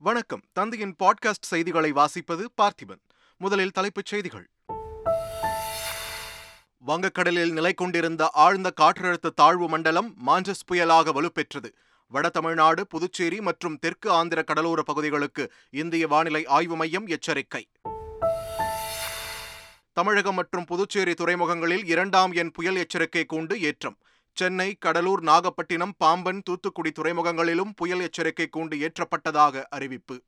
வணக்கம். தந்தையின் பாட்காஸ்ட் செய்திகளை வாசிப்பது பார்த்திபன். முதலில் தலைப்புச் செய்திகள். வங்கக்கடலில் நிலை கொண்டிருந்த ஆழ்ந்த காற்றழுத்த தாழ்வு மண்டலம் மாஞ்சஸ் புயலாக வலுப்பெற்றது. வட தமிழ்நாடு புதுச்சேரி மற்றும் தெற்கு ஆந்திர கடலோர பகுதிகளுக்கு இந்திய வானிலை ஆய்வு மையம் எச்சரிக்கை. தமிழகம் மற்றும் புதுச்சேரி துறைமுகங்களில் இரண்டாம் எண் புயல் எச்சரிக்கை கூண்டு ஏற்றம். சென்னை கடலூர் நாகப்பட்டினம் பாம்பன் தூத்துக்குடி துறைமுகங்களிலும் புயல் எச்சரிக்கை கூண்டு ஏற்றப்பட்டதாக அறிவிப்பு.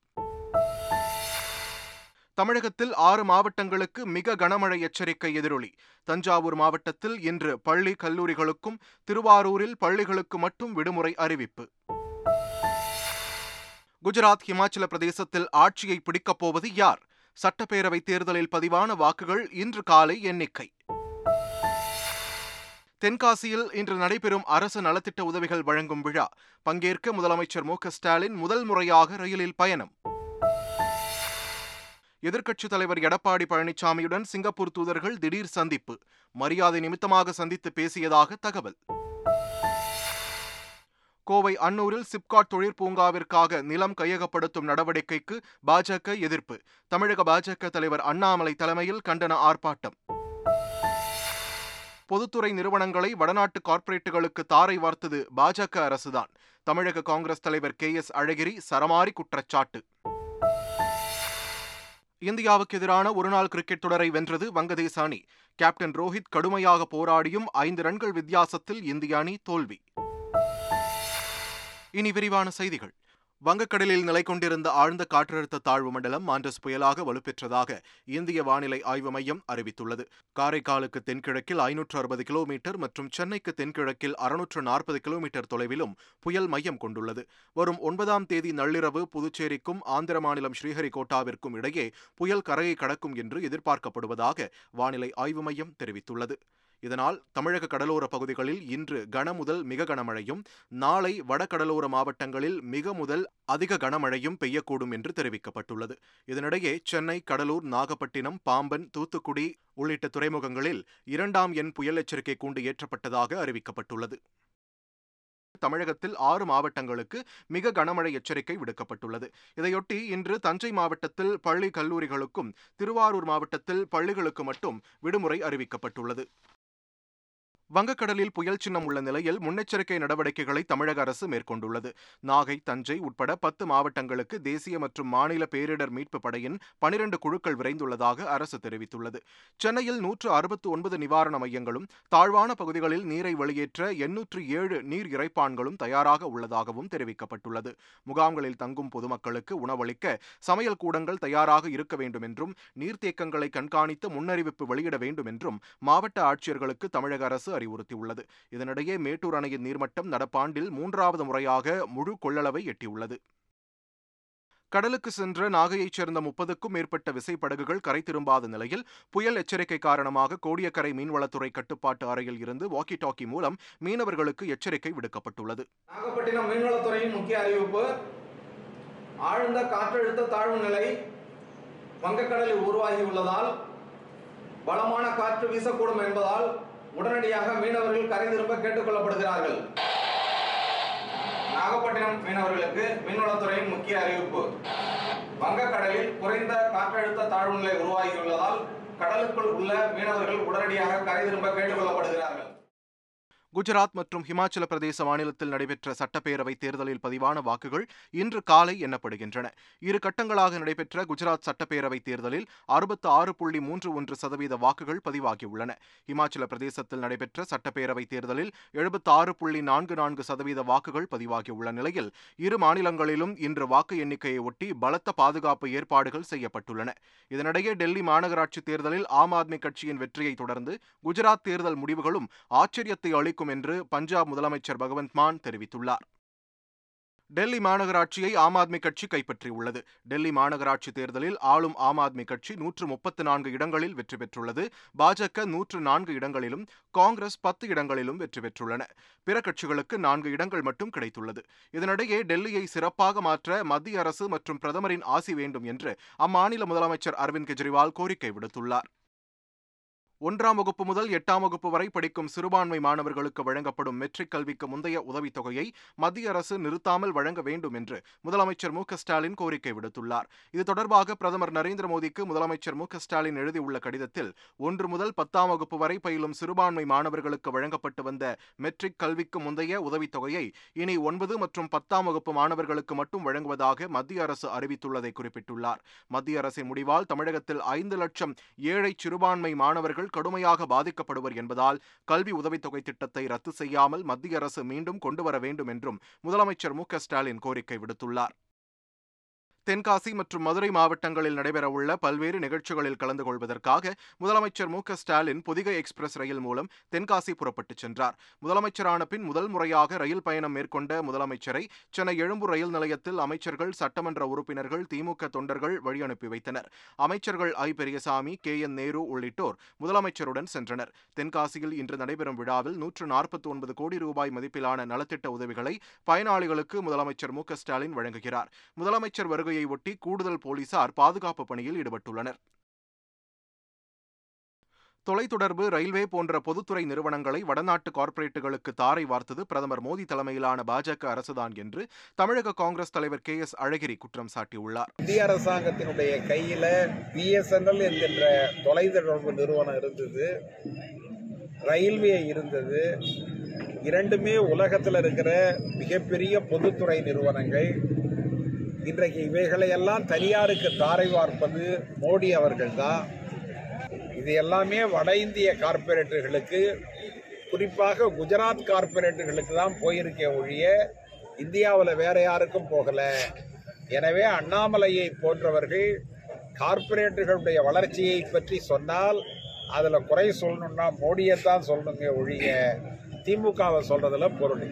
தமிழகத்தில் ஆறு மாவட்டங்களுக்கு மிக கனமழை எச்சரிக்கை எதிரொலி. தஞ்சாவூர் மாவட்டத்தில் இன்று பள்ளி கல்லூரிகளுக்கும் திருவாரூரில் பள்ளிகளுக்கு மட்டும் விடுமுறை அறிவிப்பு. குஜராத் ஹிமாச்சல பிரதேசத்தில் ஆட்சியை பிடிக்கப் போவது யார்? சட்டப்பேரவை தேர்தலில் பதிவான வாக்குகள் இன்று காலை எண்ணிக்கை. தென்காசியில் இன்று நடைபெறும் அரசு நலத்திட்ட உதவிகள் வழங்கும் விழா. பங்கேற்க முதலமைச்சர் மு ஸ்டாலின் முதல் முறையாக ரயிலில் பயணம். எதிர்க்கட்சித் தலைவர் எடப்பாடி பழனிசாமியுடன் சிங்கப்பூர் தூதர்கள் திடீர் சந்திப்பு. மரியாதை நிமித்தமாக சந்தித்து பேசியதாக தகவல். கோவை அன்னூரில் சிப்காட் தொழிற்பூங்காவிற்காக நிலம் கையகப்படுத்தும் நடவடிக்கைக்கு பாஜக எதிர்ப்பு. தமிழக பாஜக தலைவர் அண்ணாமலை தலைமையில் கண்டன ஆர்ப்பாட்டம். பொதுத்துறை நிறுவனங்களை வடநாட்டு கார்ப்பரேட்டுகளுக்கு தாரை வார்த்தது பாஜக அரசுதான். தமிழக காங்கிரஸ் தலைவர் கே எஸ் அழகிரி சரமாரி குற்றச்சாட்டு. இந்தியாவுக்கு எதிரான ஒருநாள் கிரிக்கெட் தொடரை வென்றது வங்கதேச அணி கேப்டன் ரோஹித் கடுமையாக போராடியும் ஐந்து ரன்கள் வித்தியாசத்தில் இந்திய அணி தோல்வி. இனி விரிவான செய்திகள். வங்கக்கடலில் நிலை கொண்டிருந்த ஆழ்ந்த காற்றழுத்த தாழ்வு மண்டலம் மாண்டஸ் புயலாக வலுப்பெற்றதாக இந்திய வானிலை ஆய்வு மையம் அறிவித்துள்ளது. காரைக்காலுக்கு தென்கிழக்கில் ஐநூற்று அறுபது கிலோமீட்டர் மற்றும் சென்னைக்கு தென்கிழக்கில் அறுநூற்று நாற்பது கிலோமீட்டர் தொலைவிலும் புயல் மையம் கொண்டுள்ளது. வரும் ஒன்பதாம் தேதி நள்ளிரவு புதுச்சேரிக்கும் ஆந்திர மாநிலம் ஸ்ரீஹரிகோட்டாவிற்கும் இடையே புயல் கரையை கடக்கும் என்று எதிர்பார்க்கப்படுவதாக வானிலை ஆய்வு மையம் தெரிவித்துள்ளது. இதனால் தமிழக கடலோர பகுதிகளில் இன்று கன முதல் மிக கனமழையும் நாளை வடகடலோர மாவட்டங்களில் மிக முதல் அதிக கனமழையும் பெய்யக்கூடும் என்று தெரிவிக்கப்பட்டுள்ளது. இதனிடையே சென்னை கடலூர் நாகப்பட்டினம் பாம்பன் தூத்துக்குடி உள்ளிட்ட துறைமுகங்களில் இரண்டாம் எண் புயல் எச்சரிக்கை கூண்டு ஏற்றப்பட்டதாக அறிவிக்கப்பட்டுள்ளது. தமிழகத்தில் ஆறு மாவட்டங்களுக்கு மிக கனமழை எச்சரிக்கை விடுக்கப்பட்டுள்ளது. இதையொட்டி இன்று தஞ்சை மாவட்டத்தில் பள்ளி கல்லூரிகளுக்கும் திருவாரூர் மாவட்டத்தில் பள்ளிகளுக்கு மட்டும் விடுமுறை அறிவிக்கப்பட்டுள்ளது. வங்கக்கடலில் புயல் சின்னம் உள்ள நிலையில் முன்னெச்சரிக்கை நடவடிக்கைகளை தமிழக அரசு மேற்கொண்டுள்ளது. நாகை தஞ்சை உட்பட பத்து மாவட்டங்களுக்கு தேசிய மற்றும் மாநில பேரிடர் மீட்பு படையின் பனிரண்டு குழுக்கள் விரைந்துள்ளதாக அரசு தெரிவித்துள்ளது. சென்னையில் நூற்று அறுபத்து ஒன்பது நிவாரண மையங்களும் தாழ்வான பகுதிகளில் நீரை வெளியேற்ற எண்ணூற்று ஏழு நீர் இறைப்பான்களும் தயாராக உள்ளதாகவும் தெரிவிக்கப்பட்டுள்ளது. முகாம்களில் தங்கும் பொதுமக்களுக்கு உணவளிக்க சமையல் கூடங்கள் தயாராக இருக்க வேண்டும் என்றும் நீர்த்தேக்கங்களை கண்காணித்து முன்னறிவிப்பு வெளியிட வேண்டும் என்றும் மாவட்ட ஆட்சியர்களுக்கு தமிழக அரசு அறிவுறுத்தியுள்ளது. இதனிடையே மேட்டூர் அணையின் நீர்மட்டம் நடப்பாண்டில் மூன்றாவது முறையாக முழு கொள்ளளவை எட்டியுள்ளது. கடலுக்கு சென்ற நாகையைச் சேர்ந்த முப்பதுக்கும் மேற்பட்ட விசைப்படகுகள் கரை திரும்பாத நிலையில் புயல் எச்சரிக்கை காரணமாக கோடியக்கரை மீன்வளத்துறை கட்டுப்பாட்டு அறையில் இருந்து வாக்கி டாக்கி மூலம் மீனவர்களுக்கு எச்சரிக்கை விடுக்கப்பட்டுள்ளது. நாகப்பட்டினம் மீன்வளத்துறையின் முக்கிய அறிவிப்பு ஆழ்ந்த காற்றழுத்த தாழ்வு நிலை வங்கக்கடலில் உருவாகியுள்ளதால் பலமான காற்று வீசக்கூடும் என்பதால் உடனடியாக மீனவர்கள் கரை திரும்ப கேட்டுக்கொள்ளப்படுகிறார்கள் நாகப்பட்டினம் மீனவர்களுக்கு மீன்வளத்துறையின் முக்கிய அறிவிப்பு. வங்கக்கடலில் குறைந்த காற்றழுத்த தாழ்வு நிலை உருவாகியுள்ளதால் கடலுக்குள் உள்ள மீனவர்கள் உடனடியாக கரை திரும்ப கேட்டுக்கொள்ளப்படுகிறார்கள் குஜராத் மற்றும் ஹிமாச்சல பிரதேச மாநிலத்தில் நடைபெற்ற சட்டப்பேரவை தேர்தலில் பதிவான வாக்குகள் இன்று காலை எண்ணப்படுகின்றன. இரு கட்டங்களாக நடைபெற்ற குஜராத் சட்டப்பேரவை தேர்தலில் அறுபத்து ஆறு புள்ளி மூன்று ஒன்று சதவீத வாக்குகள் பதிவாகியுள்ளன. ஹிமாச்சல பிரதேசத்தில் நடைபெற்ற சட்டப்பேரவை தேர்தலில் எழுபத்து ஆறு புள்ளி நான்கு நான்கு சதவீத வாக்குகள் பதிவாகியுள்ள நிலையில் இரு மாநிலங்களிலும் இன்று வாக்கு எண்ணிக்கையை ஒட்டி பலத்த பாதுகாப்பு ஏற்பாடுகள் செய்யப்பட்டுள்ளன. இதனிடையே டெல்லி மாநகராட்சி தேர்தலில் ஆம் ஆத்மி கட்சியின் வெற்றியை தொடர்ந்து குஜராத் தேர்தல் முடிவுகளும் ஆச்சரியத்தை அளிக்கும் இருக்கும் என்று பஞ்சாப் முதலமைச்சர் பகவந்த் மான் தெரிவித்துள்ளார். டெல்லி மாநகராட்சியை ஆம் ஆத்மி கட்சி கைப்பற்றியுள்ளது. டெல்லி மாநகராட்சி தேர்தலில் ஆளும் ஆம் ஆத்மி கட்சி நூற்று முப்பத்து நான்கு இடங்களில் வெற்றி பெற்றுள்ளது. பாஜக நூற்று நான்கு இடங்களிலும் காங்கிரஸ் பத்து இடங்களிலும் வெற்றி பெற்றுள்ளன. பிற கட்சிகளுக்கு நான்கு இடங்கள் மட்டும் கிடைத்துள்ளது. இதனிடையே டெல்லியை சிறப்பாக மாற்ற மத்திய அரசு மற்றும் பிரதமரின் ஆசி வேண்டும் என்று அம்மாநில முதலமைச்சர் அரவிந்த் கெஜ்ரிவால் கோரிக்கை விடுத்துள்ளார். ஒன்றாம் வகுப்பு முதல் எட்டாம் வகுப்பு வரை படிக்கும் சிறுபான்மை மாணவர்களுக்கு வழங்கப்படும் மெட்ரிக் கல்விக்கு முந்தைய உதவித்தொகையை மத்திய அரசு நிறுத்தாமல் வழங்க வேண்டும் என்று முதலமைச்சர் மு ஸ்டாலின் கோரிக்கை விடுத்துள்ளார். இது தொடர்பாக பிரதமர் நரேந்திர மோடிக்கு முதலமைச்சர் மு ஸ்டாலின் எழுதியுள்ள கடிதத்தில் ஒன்று முதல் பத்தாம் வகுப்பு வரை பயிலும் சிறுபான்மை மாணவர்களுக்கு வழங்கப்பட்டு வந்த மெட்ரிக் கல்விக்கு முந்தைய உதவித்தொகையை இனி ஒன்பது மற்றும் பத்தாம் வகுப்பு மாணவர்களுக்கு மட்டும் வழங்குவதாக மத்திய அரசு அறிவித்துள்ளதை குறிப்பிட்டுள்ளார். மத்திய அரசின் முடிவால் தமிழகத்தில் ஐந்து லட்சம் ஏழை சிறுபான்மை மாணவர்கள் கடுமையாக பாதிக்கப்படுவர் என்பதால் கல்வி உதவித்தொகை திட்டத்தை ரத்து செய்யாமல் மத்திய அரசு மீண்டும் கொண்டு வர வேண்டும் என்றும் முதலமைச்சர் மு ஸ்டாலின் கோரிக்கை விடுத்துள்ளார். தென்காசி மற்றும் மதுரை மாவட்டங்களில் நடைபெறவுள்ள பல்வேறு நிகழ்ச்சிகளில் கலந்து கொள்வதற்காக முதலமைச்சர் மு ஸ்டாலின் புதிகை எக்ஸ்பிரஸ் ரயில் மூலம் தென்காசி புறப்பட்டுச் சென்றார். முதலமைச்சரான பின் முதல் முறையாக ரயில் பயணம் மேற்கொண்ட முதலமைச்சரை சென்னை எழும்பூர் ரயில் நிலையத்தில் அமைச்சர்கள் சட்டமன்ற உறுப்பினர்கள் திமுக தொண்டர்கள் வழியனுப்பி வைத்தனர். அமைச்சர்கள் I. Periyasamy K. N. Nehru உள்ளிட்டோர் முதலமைச்சருடன் சென்றனர். தென்காசியில் இன்று நடைபெறும் விழாவில் நூற்று நாற்பத்தி ஒன்பது கோடி ரூபாய் மதிப்பிலான நலத்திட்ட உதவிகளை பயனாளிகளுக்கு முதலமைச்சர் மு ஸ்டாலின் வழங்குகிறார். முதலமைச்சர் வருகையை ஒட்டி கூடுதல் போலீசார் பாதுகாப்பு பணியில் ஈடுபட்டுள்ளனர். தொலைத்தொடர்பு ரயில்வே போன்ற பொதுத்துறை நிறுவனங்களை வடநாட்டு கார்ப்பரேட்டுகளுக்கு தாரை வார்த்தது பிரதமர் மோடி தலைமையிலான பாஜக அரசுதான் என்று தமிழக காங்கிரஸ் தலைவர் கே எஸ் அழகிரி குற்றம் சாட்டியுள்ளார். இந்திய அரசாங்கத்தினுடைய கையில பிஎஸ்என்எல் என்கின்ற தொலைத்தொடர்பு நிறுவனம் இருந்தது. ரயில்வே இருந்தது. இரண்டுமே உலகத்தில் இருக்கிற மிகப்பெரிய பொதுத்துறை நிறுவனங்கள். இன்றைக்கு இவைகளையெல்லாம் தனியாருக்கு தாரை வார்ப்பது மோடி அவர்கள் தான் இது எல்லாமே வட இந்திய கார்ப்பரேட்டுகளுக்கு குறிப்பாக குஜராத் கார்ப்பரேட்டுகளுக்கு தான் போயிருக்கே ஒழிய இந்தியாவில் வேற யாருக்கும் போகலை. எனவே அண்ணாமலையை போன்றவர்கள் கார்ப்பரேட்டுகளுடைய வளர்ச்சியை பற்றி சொன்னால் அதில் குறை சொல்லணும்னா மோடியை தான் சொல்லணுங்க ஒழிய திமுகவை சொல்கிறதுல பொருள்.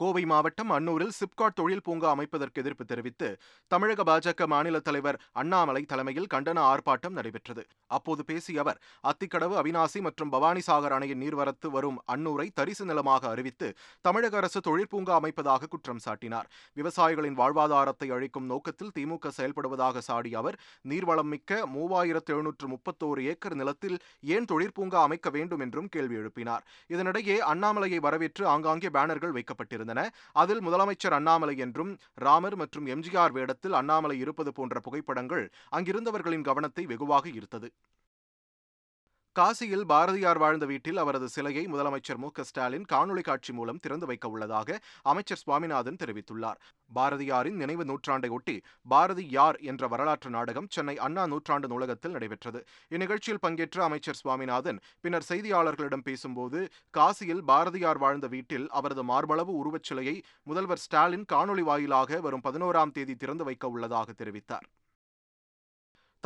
கோவை மாவட்டம் அன்னூரில் சிப்காட் தொழில் பூங்கா அமைப்பதற்கு எதிர்ப்பு தெரிவித்து தமிழக பாஜக மாநில தலைவர் அண்ணாமலை தலைமையில் கண்டன ஆர்ப்பாட்டம் நடைபெற்றது. அப்போது பேசிய அவர் அத்திக்கடவு அவினாசி மற்றும் பவானிசாகர் அணையின் நீர்வரத்து வரும் அன்னூரை தரிசு நிலமாக அறிவித்து தமிழக அரசு தொழிற்பூங்கா அமைப்பதாக குற்றம் சாட்டினார். விவசாயிகளின் வாழ்வாதாரத்தை அழிக்கும் நோக்கத்தில் திமுக செயல்படுவதாக சாடிய அவர் நீர்வளம் மிக்க மூவாயிரத்து எழுநூற்று முப்பத்தோரு ஏக்கர் நிலத்தில் ஏன் தொழிற்பூங்கா அமைக்க வேண்டும் என்றும் கேள்வி எழுப்பினார். இதனிடையே அண்ணாமலையை வரவேற்று ஆங்காங்கே பேனர்கள் இருந்தன. அதில் முதலமைச்சர் அண்ணாமலை என்றும் ராமர் மற்றும் எம்ஜிஆர் வேடத்தில் அண்ணாமலை இருப்பது போன்ற புகைப்படங்கள் அங்கிருந்தவர்களின் கவனத்தை வெகுவாக ஈர்த்தது. காசியில் பாரதியார் வாழ்ந்த வீட்டில் அவரது சிலையை முதலமைச்சர் மு ஸ்டாலின் காணொலி காட்சி மூலம் திறந்து வைக்க உள்ளதாக அமைச்சர் சுவாமிநாதன் தெரிவித்துள்ளார். பாரதியாரின் நினைவு நூற்றாண்டையொட்டி பாரதி யார் என்ற வரலாற்று நாடகம் சென்னை அண்ணா நூற்றாண்டு நூலகத்தில் நடைபெற்றது. இந்நிகழ்ச்சியில் பங்கேற்ற அமைச்சர் சுவாமிநாதன் பின்னர் செய்தியாளர்களிடம் பேசும்போது காசியில் பாரதியார் வாழ்ந்த வீட்டில் அவரது மார்பளவு உருவச் சிலையை முதல்வர் ஸ்டாலின் காணொலி வாயிலாக வரும் பதினோராம் தேதி திறந்து வைக்க உள்ளதாக தெரிவித்தார்.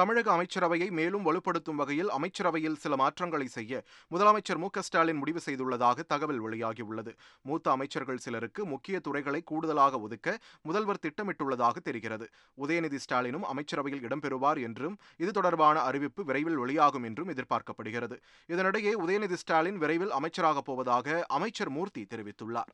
தமிழக அமைச்சரவையை மேலும் வலுப்படுத்தும் வகையில் அமைச்சரவையில் சில மாற்றங்களை செய்ய முதலமைச்சர் மு ஸ்டாலின் முடிவு செய்துள்ளதாக தகவல் வெளியாகியுள்ளது. மூத்த அமைச்சர்கள் சிலருக்கு முக்கிய துறைகளை கூடுதலாக ஒதுக்க முதல்வர் திட்டமிட்டுள்ளதாக தெரிகிறது. உதயநிதி ஸ்டாலினும் அமைச்சரவையில் இடம்பெறுவார் என்றும் இது தொடர்பான அறிவிப்பு விரைவில் வெளியாகும் என்றும் எதிர்பார்க்கப்படுகிறது. இதனிடையே உதயநிதி ஸ்டாலின் விரைவில் அமைச்சராகப் போவதாக அமைச்சர் மூர்த்தி தெரிவித்துள்ளார்.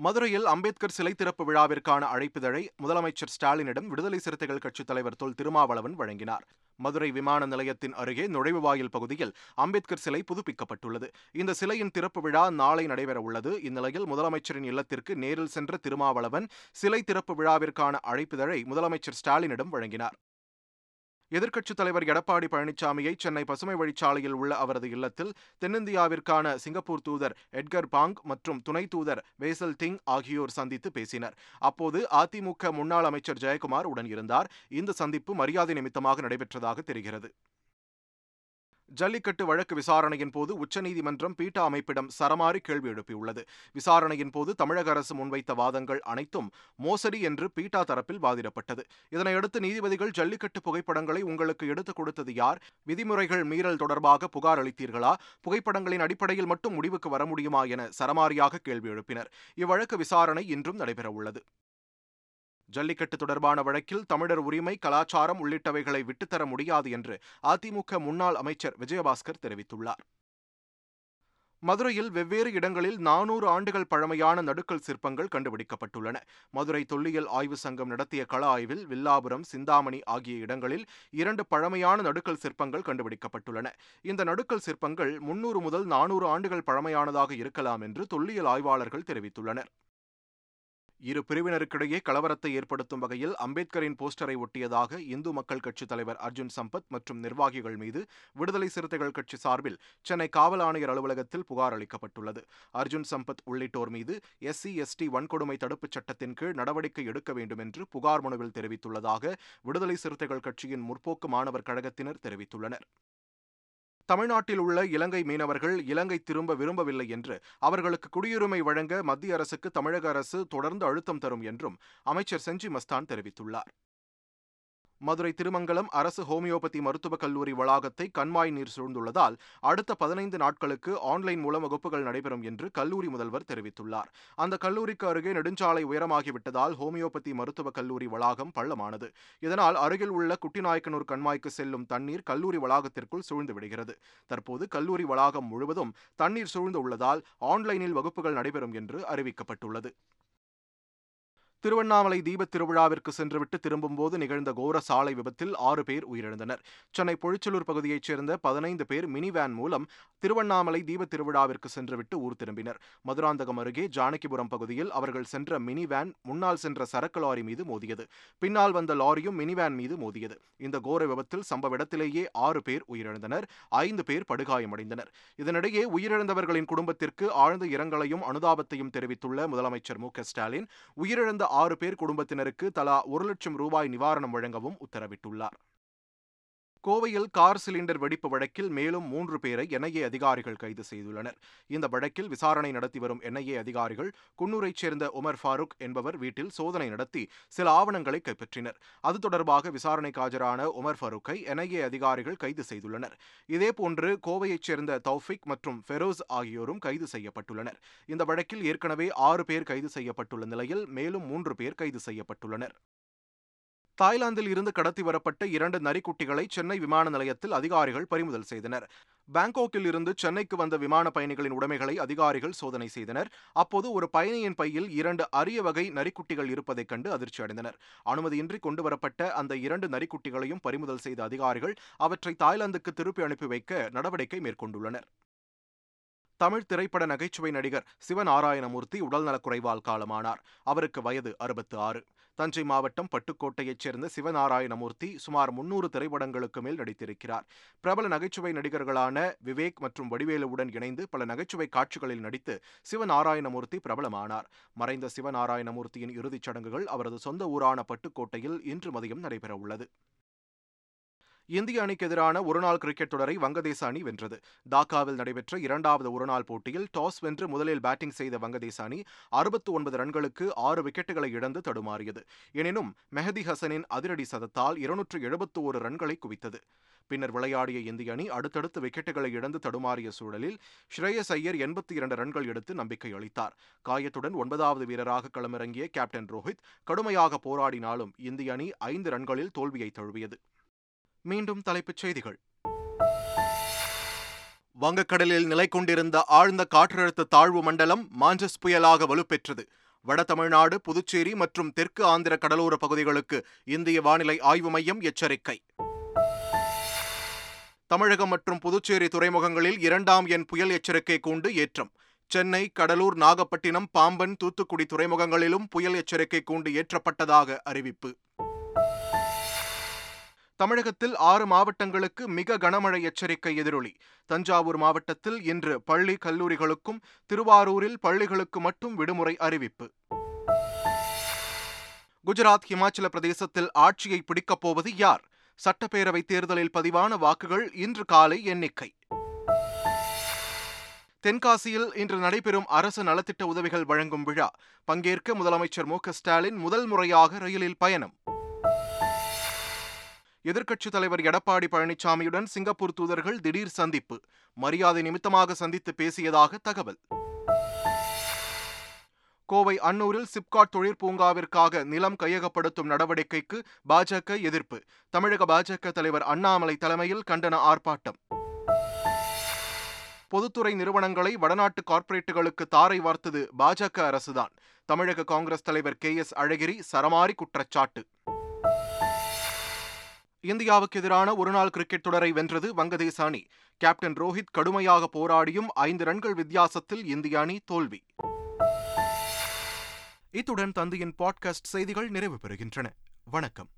மதுரையில் அம்பேத்கர் சிலை திறப்பு விழாவிற்கான அழைப்பிதழை முதலமைச்சர் ஸ்டாலினிடம் விடுதலை சிறுத்தைகள் கட்சித் தலைவர் தொல் திருமாவளவன் வழங்கினார். மதுரை விமான நிலையத்தின் அருகே நுழைவு வாயில் பகுதியில் அம்பேத்கர் சிலை புதுப்பிக்கப்பட்டுள்ளது. இந்த சிலையின் திறப்பு விழா நாளை நடைபெற உள்ளது. இந்நிலையில் முதலமைச்சரின் இல்லத்திற்கு நேரில் சென்ற திருமாவளவன் சிலை திறப்பு விழாவிற்கான அழைப்பிதழை முதலமைச்சர் ஸ்டாலினிடம் வழங்கினார். எதிர்க்கட்சித் தலைவர் எடப்பாடி பழனிசாமியை சென்னை பசுமை வழிச்சாலையில் உள்ள அவரது இல்லத்தில் தென்னிந்தியாவிற்கான சிங்கப்பூர் தூதர் எட்கர் பாங் மற்றும் துணை தூதர் வேசல் டிங் ஆகியோர் சந்தித்து பேசினர். அப்போது அதிமுக முன்னாள் அமைச்சர் ஜெயக்குமார் உடன் இருந்தார். இந்த சந்திப்பு மரியாதை நிமித்தமாக நடைபெற்றதாக தெரிகிறது. ஜல்லிக்கட்டு வழக்கு விசாரணையின் போது உச்சநீதிமன்றம் பீட்டா அமைப்பிடம் சரமாரி கேள்வி எழுப்பியுள்ளது. விசாரணையின் போது தமிழக அரசு முன்வைத்த வாதங்கள் அனைத்தும் மோசடி என்று பீட்டா தரப்பில் வாதிடப்பட்டது. இதனையடுத்து நீதிபதிகள் ஜல்லிக்கட்டு புகைப்படங்களை உங்களுக்கு எடுத்துக் கொடுத்தது யார்? விதிமுறைகள் மீறல் தொடர்பாக புகார் அளித்தீர்களா? புகைப்படங்களின் அடிப்படையில் மட்டும் முடிவுக்கு வர முடியுமா என சரமாரியாக கேள்வி எழுப்பினர். இவ்வழக்கு விசாரணை இன்றும் நடைபெறவுள்ளது. ஜல்லிக்கட்டு தொடர்பான வழக்கில் தமிழர் உரிமை கலாச்சாரம் உள்ளிட்டவைகளை விட்டுத்தர முடியாது என்று அதிமுக முன்னாள் அமைச்சர் விஜயபாஸ்கர் தெரிவித்துள்ளார். மதுரையில் வெவ்வேறு இடங்களில் நானூறு ஆண்டுகள் பழமையான நடுக்கல் சிற்பங்கள் கண்டுபிடிக்கப்பட்டுள்ளன. மதுரை தொல்லியல் ஆய்வு சங்கம் நடத்திய கள ஆய்வில் வில்லாபுரம் சிந்தாமணி ஆகிய இடங்களில் இரண்டு பழமையான நடுக்கல் சிற்பங்கள் கண்டுபிடிக்கப்பட்டுள்ளன. இந்த நடுக்கல் சிற்பங்கள் முன்னூறு முதல் நானூறு ஆண்டுகள் பழமையானதாக இருக்கலாம் என்று தொல்லியல் ஆய்வாளர்கள் தெரிவித்துள்ளனர். இரு பிரிவினருக்கிடையே கலவரத்தை ஏற்படுத்தும் வகையில் அம்பேத்கரின் போஸ்டரை ஒட்டியதாக இந்து மக்கள் கட்சித் தலைவர் அர்ஜுன் சம்பத் மற்றும் நிர்வாகிகள் மீது விடுதலை சிறுத்தைகள் கட்சி சார்பில் சென்னை காவல் ஆணையர் அலுவலகத்தில் புகார் அளிக்கப்பட்டுள்ளது. அர்ஜுன் சம்பத் உள்ளிட்டோர் மீது எஸ்சி எஸ்டி வன்கொடுமை தடுப்புச் சட்டத்தின் கீழ் நடவடிக்கை எடுக்க வேண்டும் என்று புகார் மனுவில் தெரிவித்துள்ளதாக விடுதலை சிறுத்தைகள் கட்சியின் முற்போக்கு மாணவர் கழகத்தினர் தெரிவித்துள்ளனர். தமிழ்நாட்டில் உள்ள இலங்கை மீனவர்கள் இலங்கை திரும்ப விரும்பவில்லை என்று அவர்களுக்கு குடியுரிமை வழங்க மத்திய அரசுக்கு தமிழக அரசு தொடர்ந்து அழுத்தம் தரும் என்றும் அமைச்சர் செஞ்சி மஸ்தான் தெரிவித்துள்ளார். மதுரை திருமங்கலம் அரசு ஹோமியோபதி மருத்துவக் கல்லூரி வளாகத்தை கண்மாய் நீர் சூழ்ந்துள்ளதால் அடுத்த பதினைந்து நாட்களுக்கு ஆன்லைன் மூலம் வகுப்புகள் நடைபெறும் என்று கல்லூரி முதல்வர் தெரிவித்துள்ளார். அந்த கல்லூரிக்கு அருகே நெடுஞ்சாலை உயரமாகிவிட்டதால் ஹோமியோபதி மருத்துவக் கல்லூரி வளாகம் பள்ளமானது. இதனால் அருகில் உள்ள குட்டிநாயக்கனூர் கண்மாய்க்கு செல்லும் தண்ணீர் கல்லூரி வளாகத்திற்குள் சூழ்ந்து விடுகிறது. தற்போது கல்லூரி வளாகம் முழுவதும் தண்ணீர் சூழ்ந்து உள்ளதால் ஆன்லைனில் வகுப்புகள் நடைபெறும் என்று அறிவிக்கப்பட்டுள்ளது. திருவண்ணாமலை தீபத் திருவிழாவிற்கு சென்றுவிட்டு திரும்பும்போது நிகழ்ந்த கோர சாலை விபத்தில் ஆறு பேர் உயிரிழந்தனர். சென்னை பொழிச்சலூர் பகுதியைச் சேர்ந்த பதினைந்து பேர் மினி வேன் மூலம் திருவண்ணாமலை தீபத் திருவிழாவிற்கு சென்றுவிட்டு ஊர் திரும்பினர். மதுராந்தகம் அருகே ஜானகிபுரம் பகுதியில் அவர்கள் சென்ற மினி வேன் முன்னால் சென்ற சரக்கு லாரி மீது மோதியது. பின்னால் வந்த லாரியும் மினி வேன் மீது மோதியது. இந்த கோர விபத்தில் சம்பவ இடத்திலேயே ஆறு பேர் உயிரிழந்தனர். ஐந்து பேர் படுகாயமடைந்தனர். இதனிடையே உயிரிழந்தவர்களின் குடும்பத்திற்கு ஆழ்ந்த இரங்கலையும் அனுதாபத்தையும் தெரிவித்துள்ள முதலமைச்சர் மு க ஸ்டாலின் உயிரிழந்த ஆறு பேர் குடும்பத்தினருக்கு தலா ஒரு லட்சம் ரூபாய் நிவாரணம் வழங்கவும் உத்தரவிட்டுள்ளார். கோவையில் கார் சிலிண்டர் வெடிப்பு வழக்கில் மேலும் மூன்று பேரை என்ஐஏ அதிகாரிகள் கைது செய்துள்ளனர். இந்த வழக்கில் விசாரணை நடத்தி வரும் என்ஐஏ அதிகாரிகள் குன்னூரைச் சேர்ந்த உமர் ஃபாரூக் என்பவர் வீட்டில் சோதனை நடத்தி சில ஆவணங்களை கைப்பற்றினர். அது தொடர்பாக விசாரணைக்கு ஆஜரான உமர் ஃபாரூக்கை என்ஐஏ அதிகாரிகள் கைது செய்துள்ளனர். இதேபோன்று கோவையைச் சேர்ந்த தௌஃபிக் மற்றும் ஃபெரோஸ் ஆகியோரும் கைது செய்யப்பட்டுள்ளனர். இந்த வழக்கில் ஏற்கனவே ஆறு பேர் கைது செய்யப்பட்டுள்ள நிலையில் மேலும் மூன்று பேர் கைது செய்யப்பட்டுள்ளனர். தாய்லாந்தில் இருந்து கடத்தி வரப்பட்ட இரண்டு நரிக்குட்டிகளை சென்னை விமான நிலையத்தில் அதிகாரிகள் பறிமுதல் செய்தனர். பாங்காக்கில் இருந்து சென்னைக்கு வந்த விமான பயணிகளின் உடைமைகளை அதிகாரிகள் சோதனை செய்தனர். அப்போது ஒரு பயணியின் பையில் இரண்டு அரிய வகை நரிக்குட்டிகள் இருப்பதைக் கண்டு அதிர்ச்சி அடைந்தனர். அனுமதியின்றி கொண்டு வரப்பட்ட அந்த இரண்டு நரிக்குட்டிகளையும் பறிமுதல் செய்த அதிகாரிகள் அவற்றை தாய்லாந்துக்கு திருப்பி அனுப்பி வைக்க நடவடிக்கை மேற்கொண்டுள்ளனர். தமிழ் திரைப்பட நகைச்சுவை நடிகர் சிவநாராயணமூர்த்தி உடல்நலக்குறைவால் காலமானார். அவருக்கு வயது அறுபத்து ஆறு. தஞ்சை மாவட்டம் பட்டுக்கோட்டையைச் சேர்ந்த சிவநாராயணமூர்த்தி சுமார் முன்னூறு திரைப்படங்களுக்கு மேல் நடித்திருக்கிறார். பிரபல நகைச்சுவை நடிகர்களான விவேக் மற்றும் வடிவேலுவுடன் இணைந்து பல நகைச்சுவை காட்சிகளில் நடித்து சிவநாராயணமூர்த்தி பிரபலமானார். மறைந்த சிவநாராயணமூர்த்தியின் இறுதிச் சடங்குகள் அவரது சொந்த ஊரான பட்டுக்கோட்டையில் இன்று மதியம் நடைபெறவுள்ளது. இந்திய அணிக்கு எதிரான ஒருநாள் கிரிக்கெட் தொடரை வங்கதேச அணி வென்றது. டாக்காவில் நடைபெற்ற இரண்டாவது ஒருநாள் போட்டியில் டாஸ் வென்று முதலில் பேட்டிங் செய்த வங்கதேச அணி அறுபத்து ஒன்பது ரன்களுக்கு ஆறு விக்கெட்டுகளை இழந்து தடுமாறியது. எனினும் மெஹதி ஹசனின் அதிரடி சதத்தால் இருநூற்று எழுபத்து ஒரு ரன்களை குவித்தது. பின்னர் விளையாடிய இந்திய அணி அடுத்தடுத்து விக்கெட்டுகளை இழந்து தடுமாறிய சூழலில் ஸ்ரேயஸ் ஐயர் எண்பத்தி இரண்டு ரன்கள் எடுத்து நம்பிக்கை அளித்தார். காயத்துடன் ஒன்பதாவது வீரராக களமிறங்கிய கேப்டன் ரோஹித் கடுமையாக போராடினாலும் இந்திய அணி ஐந்து ரன்களில் தோல்வியை தழுவியது. மீண்டும் தலைப்புச் செய்திகள். வங்கக்கடலில் நிலை கொண்டிருந்த ஆழ்ந்த காற்றழுத்த தாழ்வு மண்டலம் மாஞ்சஸ் புயலாக வலுப்பெற்றது. வட தமிழ்நாடு புதுச்சேரி மற்றும் தெற்கு ஆந்திர கடலோர பகுதிகளுக்கு இந்திய வானிலை ஆய்வு மையம் எச்சரிக்கை. தமிழகம் மற்றும் புதுச்சேரி துறைமுகங்களில் இரண்டாம் எண் புயல் எச்சரிக்கை கூண்டு ஏற்றம். சென்னை கடலூர் நாகப்பட்டினம் பாம்பன் தூத்துக்குடி துறைமுகங்களிலும் புயல் எச்சரிக்கை கூண்டு ஏற்றப்பட்டதாக அறிவிப்பு. தமிழகத்தில் ஆறு மாவட்டங்களுக்கு மிக கனமழை எச்சரிக்கை எதிரொலி. தஞ்சாவூர் மாவட்டத்தில் இன்று பள்ளி கல்லூரிகளுக்கும் திருவாரூரில் பள்ளிகளுக்கு மட்டும் விடுமுறை அறிவிப்பு. குஜராத் ஹிமாச்சல பிரதேசத்தில் ஆட்சியை பிடிக்கப் போவது யார்? சட்டப்பேரவை தேர்தலில் பதிவான வாக்குகள் இன்று காலை எண்ணிக்கை. தென்காசியில் இன்று நடைபெறும் அரசு நலத்திட்ட உதவிகள் வழங்கும் விழா. பங்கேற்க முதலமைச்சர் மு ஸ்டாலின் முதல் முறையாக ரயிலில் பயணம். எதிர்க்கட்சித் தலைவர் எடப்பாடி பழனிசாமியுடன் சிங்கப்பூர் தூதர்கள் திடீர் சந்திப்பு. மரியாதை நிமித்தமாக சந்தித்து பேசியதாக தகவல். கோவை அன்னூரில் சிப்காட் தொழிற்பூங்காவிற்காக நிலம் கையகப்படுத்தும் நடவடிக்கைக்கு பாஜக எதிர்ப்பு. தமிழக பாஜக தலைவர் அண்ணாமலை தலைமையில் கண்டன ஆர்ப்பாட்டம். பொதுத்துறை நிறுவனங்களை வடநாட்டு கார்ப்பரேட்டுகளுக்கு தாரை வார்த்தது பாஜக அரசுதான். தமிழக காங்கிரஸ் தலைவர் கே எஸ் அழகிரி சரமாரி குற்றச்சாட்டு. இந்தியாவுக்கு எதிரான ஒருநாள் கிரிக்கெட் தொடரை வென்றது வங்கதேச அணி. கேப்டன் ரோஹித் கடுமையாக போராடியும் ஐந்து ரன்கள் வித்தியாசத்தில் இந்திய அணி தோல்வி. இத்துடன் தந்தையின் பாட்காஸ்ட் செய்திகள் நிறைவு பெறுகின்றன. வணக்கம்.